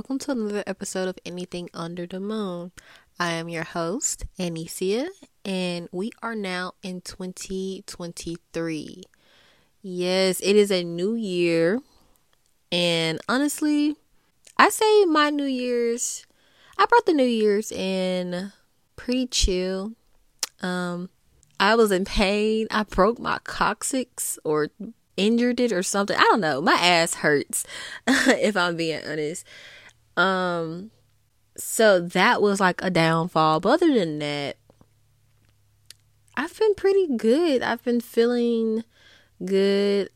Welcome to another episode of Anything Under the Moon. I am your host, Anicia, and we are now in 2023. Yes, it is a new year, and honestly, I say my New Year's, I brought the New Year's in pretty chill. Um, I was in pain. I broke my coccyx or injured it or something. I don't know. My ass hurts if I'm being honest. Um so that was like a downfall. But other than that, I've been pretty good. I've been feeling good.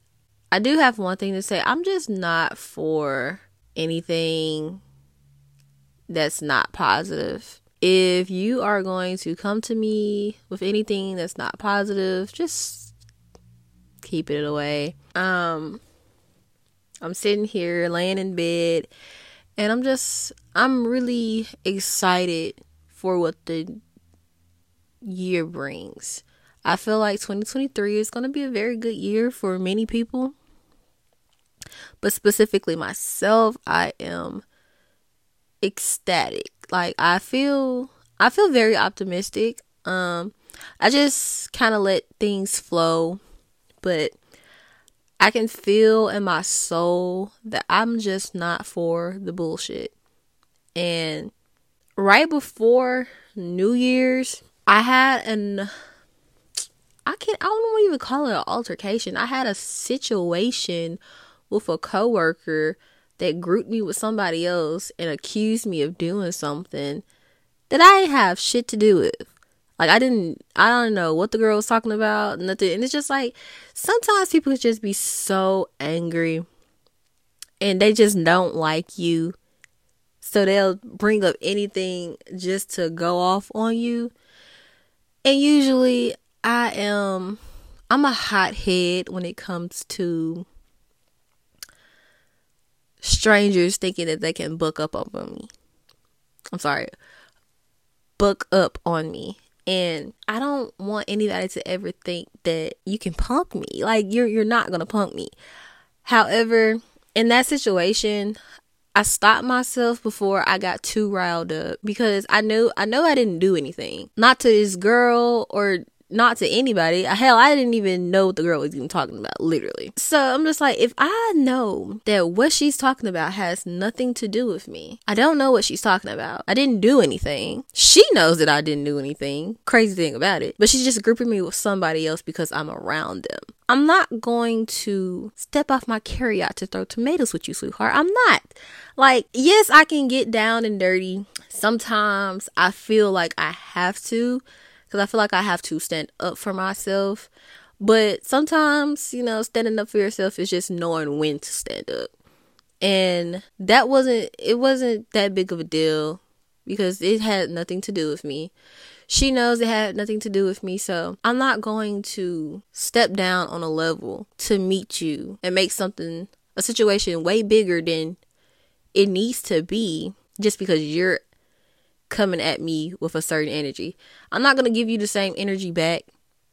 I do have one thing to say. I'm just not for anything that's not positive. If you are going to come to me with anything that's not positive, just keep it away. Um, I'm sitting here laying in bed and I'm just, I'm really excited for what the year brings. I feel like 2023 is going to be a very good year for many people. But specifically myself, I am ecstatic. Like I feel I feel very optimistic. Um I just kind of let things flow but I can feel in my soul that I'm just not for the bullshit. And right before New Year's, I had an I can't I don't even call it an altercation. I had a situation with a coworker that grouped me with somebody else and accused me of doing something that I have shit to do with. Like I didn't I don't know what the girl was talking about, nothing. And it's just like sometimes people just be so angry and they just don't like you. So they'll bring up anything just to go off on you. And usually I am I'm a hothead when it comes to strangers thinking that they can book up on me. I'm sorry. Book up on me and I don't want anybody to ever think that you can punk me. Like you're you're not gonna punk me. However, in that situation, I stopped myself before I got too riled up because I knew I know I didn't do anything. Not to this girl or not to anybody. Hell, I didn't even know what the girl was even talking about, literally. So I'm just like, if I know that what she's talking about has nothing to do with me, I don't know what she's talking about. I didn't do anything. She knows that I didn't do anything. Crazy thing about it. But she's just grouping me with somebody else because I'm around them. I'm not going to step off my carry out to throw tomatoes with you, sweetheart. I'm not. Like, yes, I can get down and dirty. Sometimes I feel like I have to because I feel like I have to stand up for myself. But sometimes, you know, standing up for yourself is just knowing when to stand up. And that wasn't it wasn't that big of a deal because it had nothing to do with me. She knows it had nothing to do with me, so I'm not going to step down on a level to meet you and make something a situation way bigger than it needs to be just because you're coming at me with a certain energy. I'm not going to give you the same energy back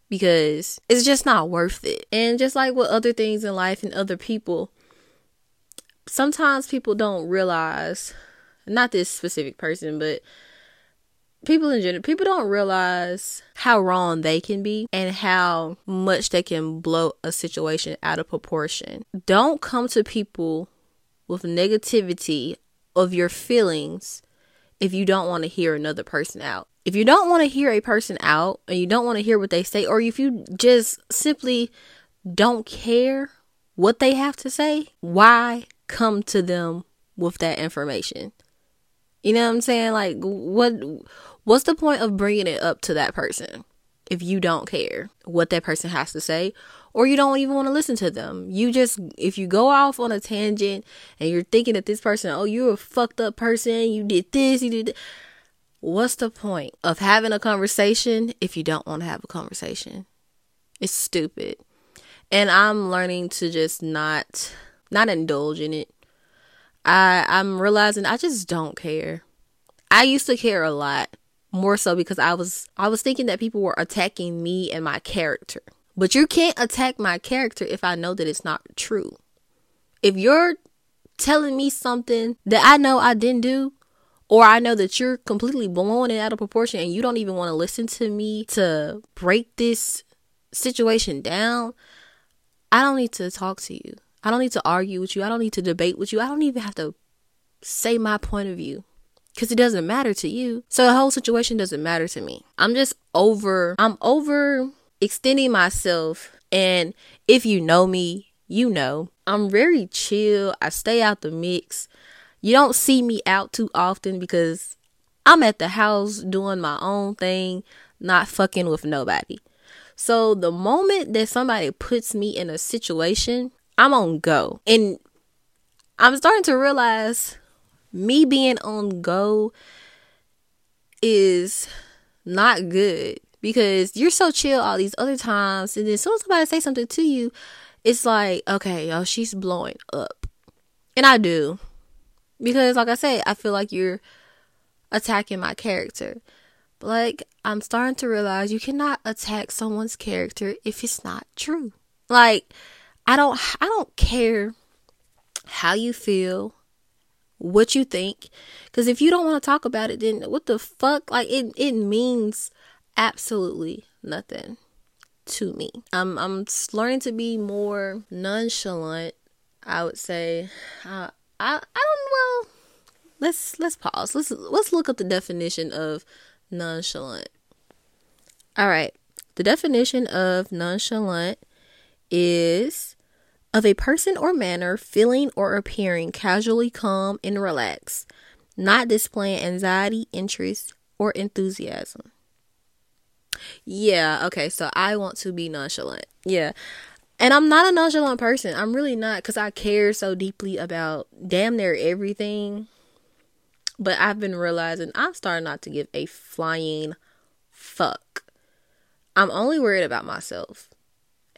because it's just not worth it. And just like with other things in life and other people, sometimes people don't realize, not this specific person, but people in general, people don't realize how wrong they can be and how much they can blow a situation out of proportion. Don't come to people with negativity of your feelings if you don't want to hear another person out. If you don't want to hear a person out and you don't want to hear what they say, or if you just simply don't care what they have to say, why come to them with that information? You know what I'm saying? Like what what's the point of bringing it up to that person if you don't care what that person has to say or you don't even want to listen to them. You just, if you go off on a tangent and you're thinking that this person, oh, you're a fucked up person, you did this, you did that. What's the point of having a conversation if you don't want to have a conversation? It's stupid. And I'm learning to just not not indulge in it. I I'm realizing I just don't care. I used to care a lot, more so because I was I was thinking that people were attacking me and my character. But you can't attack my character if I know that it's not true. If you're telling me something that I know I didn't do, or I know that you're completely blowing it out of proportion and you don't even want to listen to me to break this situation down, I don't need to talk to you. I don't need to argue with you. I don't need to debate with you. I don't even have to say my point of view because it doesn't matter to you. So the whole situation doesn't matter to me. I'm just over, I'm over extending myself. And if you know me, you know, I'm very chill. I stay out the mix. You don't see me out too often because I'm at the house doing my own thing, not fucking with nobody. So the moment that somebody puts me in a situation, I'm on go. And I'm starting to realize me being on go is not good because you're so chill all these other times. And then as soon as somebody say something to you it's like okay yo she's blowing up. And i do. Because like i said i feel like you're attacking my character. But like i'm starting to realize you cannot attack someone's character if it's not true. Like i don't i don't care how you feel what you think. Because if you don't want to talk about it, then what the fuck? Like it, it means absolutely nothing to me. I'm, I'm learning to be more nonchalant. I would say, uh, I, I don't. Well, let's let's pause. Let's let's look up the definition of nonchalant. All right, the definition of nonchalant is of a person or manner feeling or appearing casually calm and relaxed, not displaying anxiety, interest, or enthusiasm. Yeah, okay, so I want to be nonchalant. Yeah. And I'm not a nonchalant person. I'm really not because I care so deeply about damn near everything. But I've been realizing I'm starting not to give a flying fuck. I'm only worried about myself.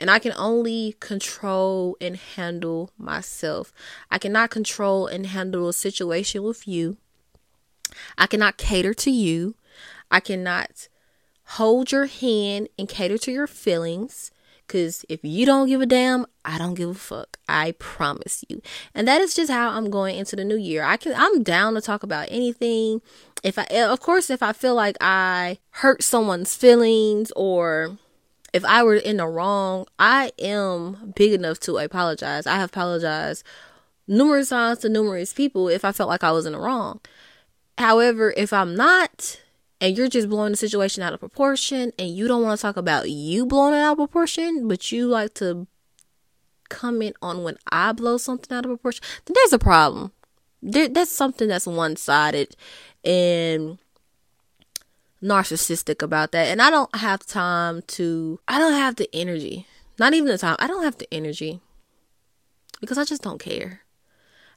And I can only control and handle myself. I cannot control and handle a situation with you. I cannot cater to you. I cannot hold your hand and cater to your feelings. Because if you don't give a damn, I don't give a fuck. I promise you. And that is just how I'm going into the new year. I can I'm down to talk about anything. If I of course if I feel like I hurt someone's feelings or if I were in the wrong, I am big enough to apologize. I have apologized numerous times to numerous people if I felt like I was in the wrong. However, if I'm not, and you're just blowing the situation out of proportion, and you don't want to talk about you blowing it out of proportion, but you like to comment on when I blow something out of proportion, then there's a problem. There, that's something that's one sided, and narcissistic about that. And I don't have time to, I don't have the energy. Not even the time. I don't have the energy because I just don't care.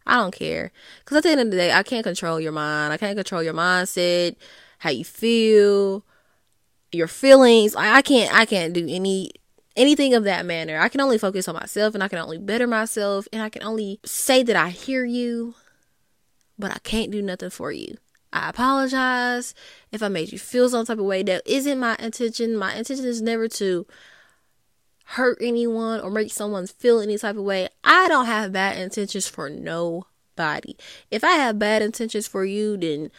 I don't care. Because at the end of the day, I can't control your mind. I can't control your mindset, how you feel, your feelings. I, I can't, I can't do any, anything of that manner. I can only focus on myself and I can only better myself and I can only say that I hear you, but I can't do nothing for you. I apologize if I made you feel some type of way. That isn't my intention. My intention is never to hurt anyone or make someone feel any type of way. I don't have bad intentions for nobody. If I have bad intentions for you, then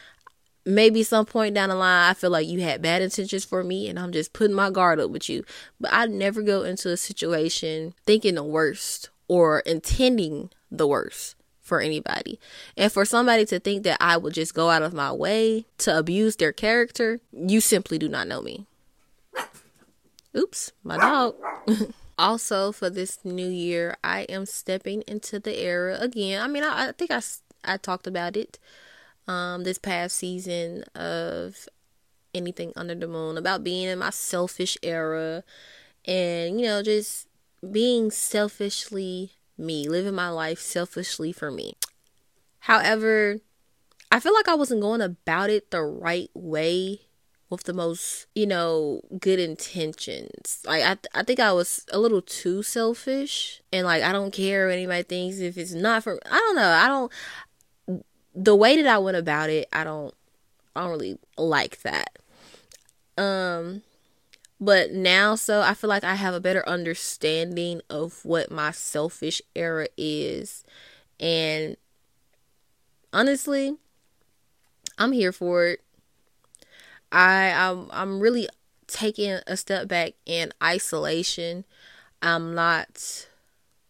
maybe some point down the line I feel like you had bad intentions for me and I'm just putting my guard up with you. But I never go into a situation thinking the worst or intending the worst for anybody. And for somebody to think that I would just go out of my way to abuse their character, you simply do not know me. Oops, my dog. also, for this new year, I am stepping into the era again. I mean, I, I think I, I talked about it um, this past season of anything under the moon about being in my selfish era and, you know, just being selfishly me, living my life selfishly for me. However, I feel like I wasn't going about it the right way with the most, you know, good intentions. Like I th- I think I was a little too selfish and like I don't care what anybody thinks if it's not for I don't know. I don't the way that I went about it, I don't I don't really like that. Um but now, so I feel like I have a better understanding of what my selfish era is. And honestly, I'm here for it. I I'm I'm really taking a step back in isolation. I'm not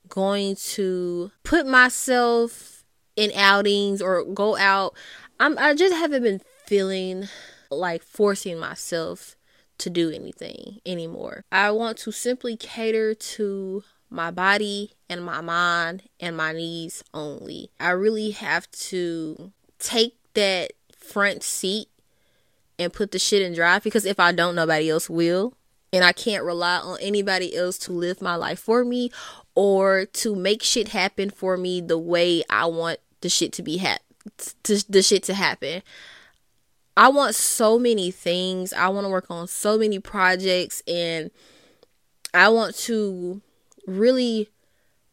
going to put myself in outings or go out. I'm I just haven't been feeling like forcing myself to do anything anymore. I want to simply cater to my body and my mind and my needs only. I really have to take that front seat and put the shit in drive because if I don't, nobody else will. And I can't rely on anybody else to live my life for me or to make shit happen for me the way I want the shit to be ha- to, the shit to happen. I want so many things. I want to work on so many projects and I want to really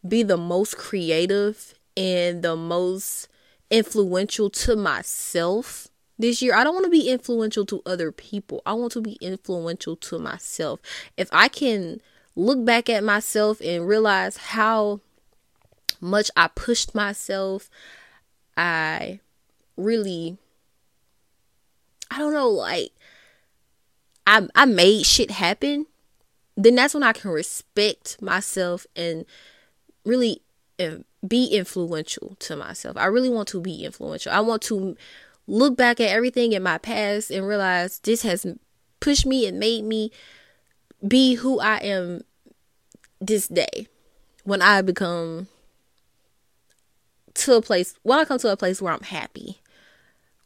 be the most creative and the most influential to myself this year. I don't want to be influential to other people. I want to be influential to myself. If I can look back at myself and realize how much I pushed myself, I really I don't know, like I I made shit happen, then that's when I can respect myself and really uh, be influential to myself. I really want to be influential. I want to look back at everything in my past and realize this has pushed me and made me be who I am this day when I become to a place when I come to a place where I'm happy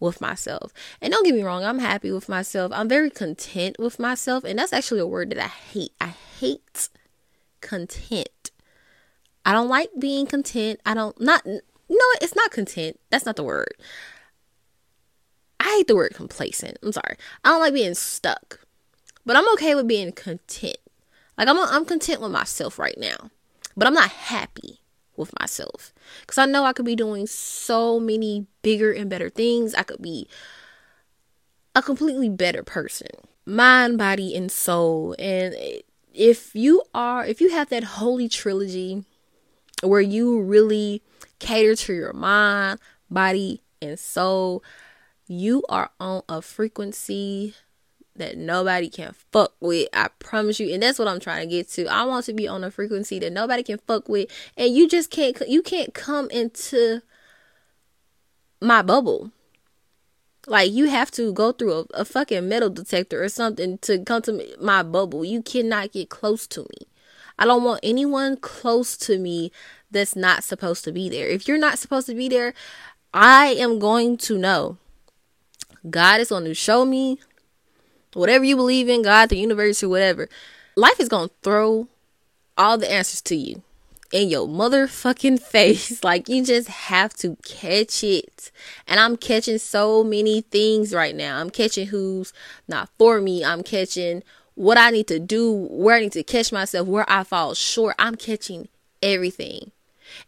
with myself. And don't get me wrong, I'm happy with myself. I'm very content with myself. And that's actually a word that I hate. I hate content. I don't like being content. I don't, not, no, it's not content. That's not the word. I hate the word complacent. I'm sorry. I don't like being stuck. But I'm okay with being content. Like I'm I'm content with myself right now. But I'm not happy with myself. Because I know I could be doing so many bigger and better things. I could be a completely better person, mind, body, and soul. And if you are, if you have that holy trilogy where you really cater to your mind, body, and soul, you are on a frequency that nobody can fuck with. I promise you. And that's what I'm trying to get to. I want to be on a frequency that nobody can fuck with. And you just can't you can't come into my bubble. Like you have to go through a, a fucking metal detector or something to come to my bubble. You cannot get close to me. I don't want anyone close to me that's not supposed to be there. If you're not supposed to be there, I am going to know. God is going to show me whatever you believe in, God, the universe, or whatever, life is gonna throw all the answers to you in your motherfucking face. Like you just have to catch it. And I'm catching so many things right now. I'm catching who's not for me. I'm catching what I need to do, where I need to catch myself, where I fall short. I'm catching everything.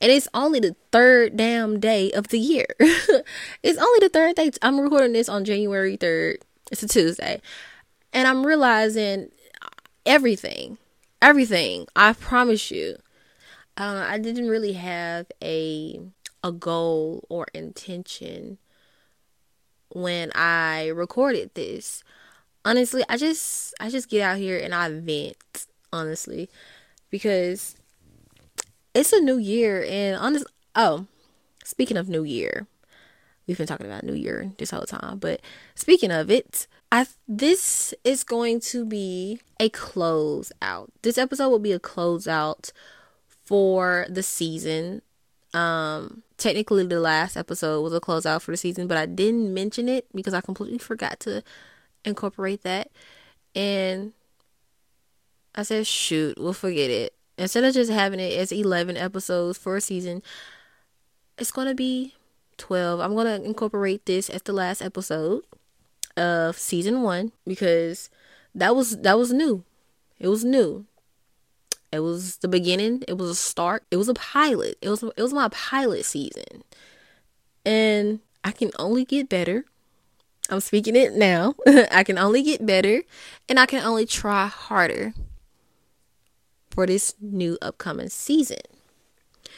And it's only the third damn day of the year. it's only the third day. I'm recording this on January 3rd. It's a Tuesday. And I'm realizing everything, everything. I promise you. Uh, I didn't really have a a goal or intention when I recorded this. Honestly, I just I just get out here and I vent, honestly, because it's a new year and honest oh, speaking of new year, we've been talking about new year this whole time, but speaking of it, I this is going to be a close out. This episode will be a close out for the season. Um technically the last episode was a closeout for the season, but I didn't mention it because I completely forgot to incorporate that. And I said, shoot, we'll forget it. Instead of just having it as 11 episodes for a season, it's going to be 12. I'm going to incorporate this as the last episode of season one because that was that was new. It was new. It was the beginning. It was a start. It was a pilot. It was it was my pilot season, and I can only get better. I'm speaking it now. I can only get better, and I can only try harder for this new upcoming season.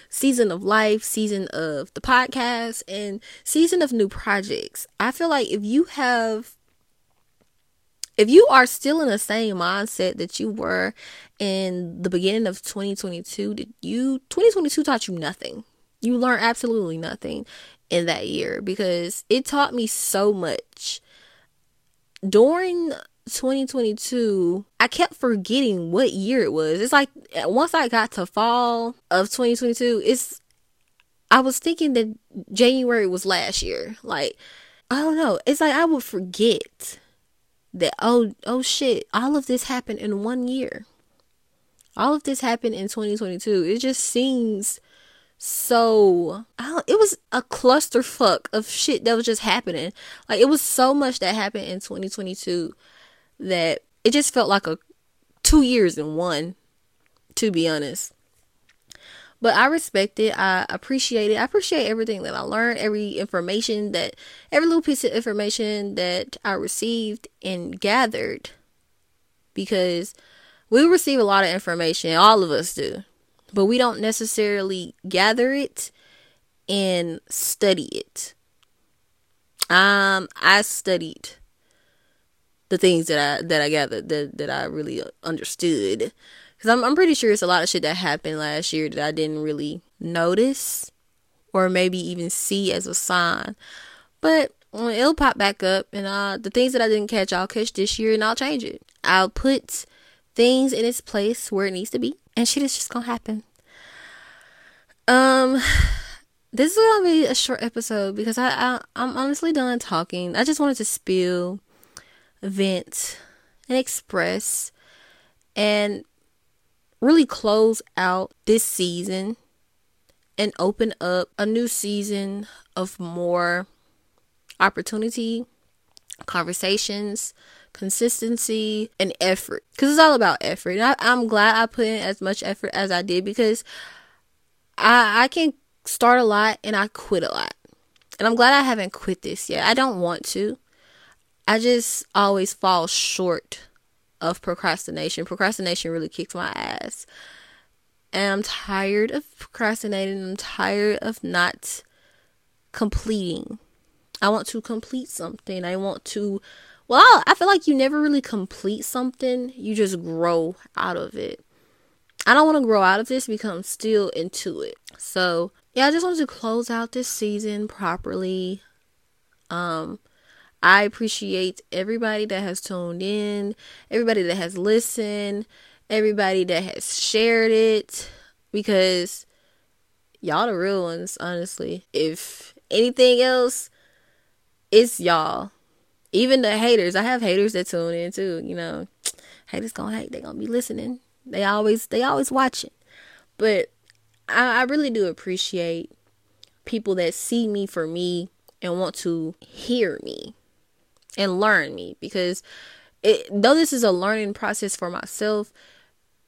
Season of life, season of the podcast, and season of new projects. I feel like if you have if you are still in the same mindset that you were in the beginning of 2022, did you 2022 taught you nothing. You learned absolutely nothing in that year because it taught me so much. During 2022, I kept forgetting what year it was. It's like once I got to fall of 2022, it's I was thinking that January was last year. Like I don't know. It's like I would forget that oh oh shit, all of this happened in one year. All of this happened in 2022. It just seems so it was a clusterfuck of shit that was just happening. Like it was so much that happened in 2022 that it just felt like a two years in one, to be honest. But I respect it. I appreciate it. I appreciate everything that I learned, every information that, every little piece of information that I received and gathered. Because we receive a lot of information, all of us do, but we don't necessarily gather it and study it. Um, I studied the things that I that I gathered that that I really understood because I'm, I'm pretty sure it's a lot of shit that happened last year that I didn't really notice or maybe even see as a sign. But it'll pop back up, and uh, the things that I didn't catch, I'll catch this year and I'll change it. I'll put things in its place where it needs to be, and shit is just gonna happen. Um, this is gonna be a short episode because I, I I'm honestly done talking. I just wanted to spill, vent, and express, and really close out this season and open up a new season of more opportunity, conversations, consistency, and effort. Because it's all about effort. And I, am glad I put in as much effort as I did because I, I can start a lot and I quit a lot. And I'm glad I haven't quit this yet. I don't want to. I just always fall short of procrastination. Procrastination really kicks my ass. And I'm tired of procrastinating. I'm tired of not completing. I want to complete something. I want to, well, I feel like you never really complete something, you just grow out of it. I don't want to grow out of this, become still into it. So, yeah, I just wanted to close out this season properly. Um, I appreciate everybody that has tuned in, everybody that has listened, everybody that has shared it because y'all the real ones, honestly. If anything else, it's y'all. Even the haters, I have haters that tune in too, you know. Haters gonna hate, they gonna be listening. They always they always watching. But I, I really do appreciate people that see me for me and want to hear me and learn me because it, though this is a learning process for myself,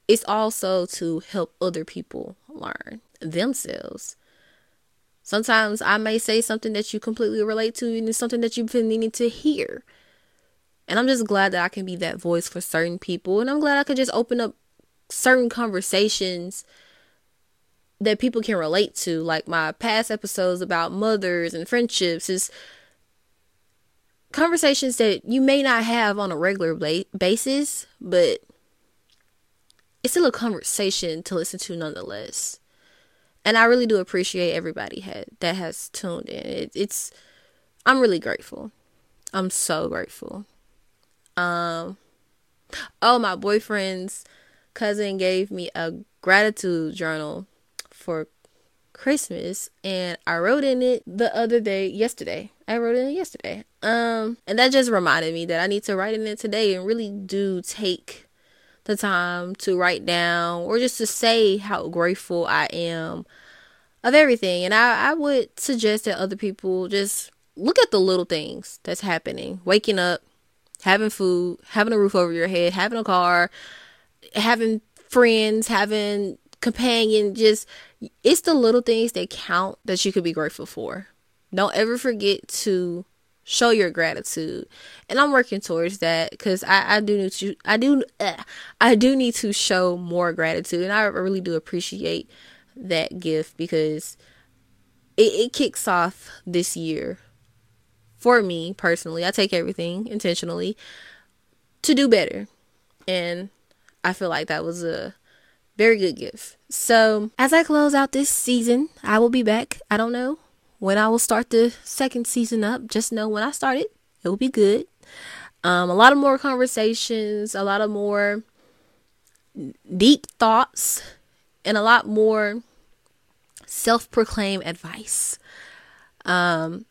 it's also to help other people learn themselves. Sometimes I may say something that you completely relate to and it's something that you've been needing to hear. And I'm just glad that I can be that voice for certain people. And I'm glad I could just open up certain conversations that people can relate to. Like my past episodes about mothers and friendships is conversations that you may not have on a regular basis, but it's still a conversation to listen to nonetheless. And I really do appreciate everybody had, that has tuned in. It, it's I'm really grateful. I'm so grateful. Um oh my boyfriend's cousin gave me a gratitude journal for Christmas and I wrote in it the other day yesterday. I wrote in it yesterday. Um, and that just reminded me that I need to write in it today and really do take the time to write down or just to say how grateful I am of everything. And I, I would suggest that other people just look at the little things that's happening. Waking up, having food, having a roof over your head, having a car, having friends, having companion, just it's the little things that count that you could be grateful for. Don't ever forget to show your gratitude and i'm working towards that because I, I do need to i do uh, i do need to show more gratitude and i really do appreciate that gift because it, it kicks off this year for me personally. I take everything intentionally to do better. And I feel like that was a very good gift. So, as I close out this season, I will be back. I don't know when I will start the second season up. Just know when I start it, it will be good. Um, a lot of more conversations, a lot of more deep thoughts, and a lot more self proclaimed advice. Um,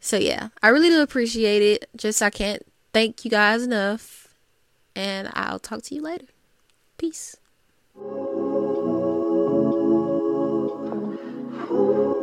so, yeah, I really do appreciate it. Just I can't thank you guys enough. And I'll talk to you later. Peace. Oh.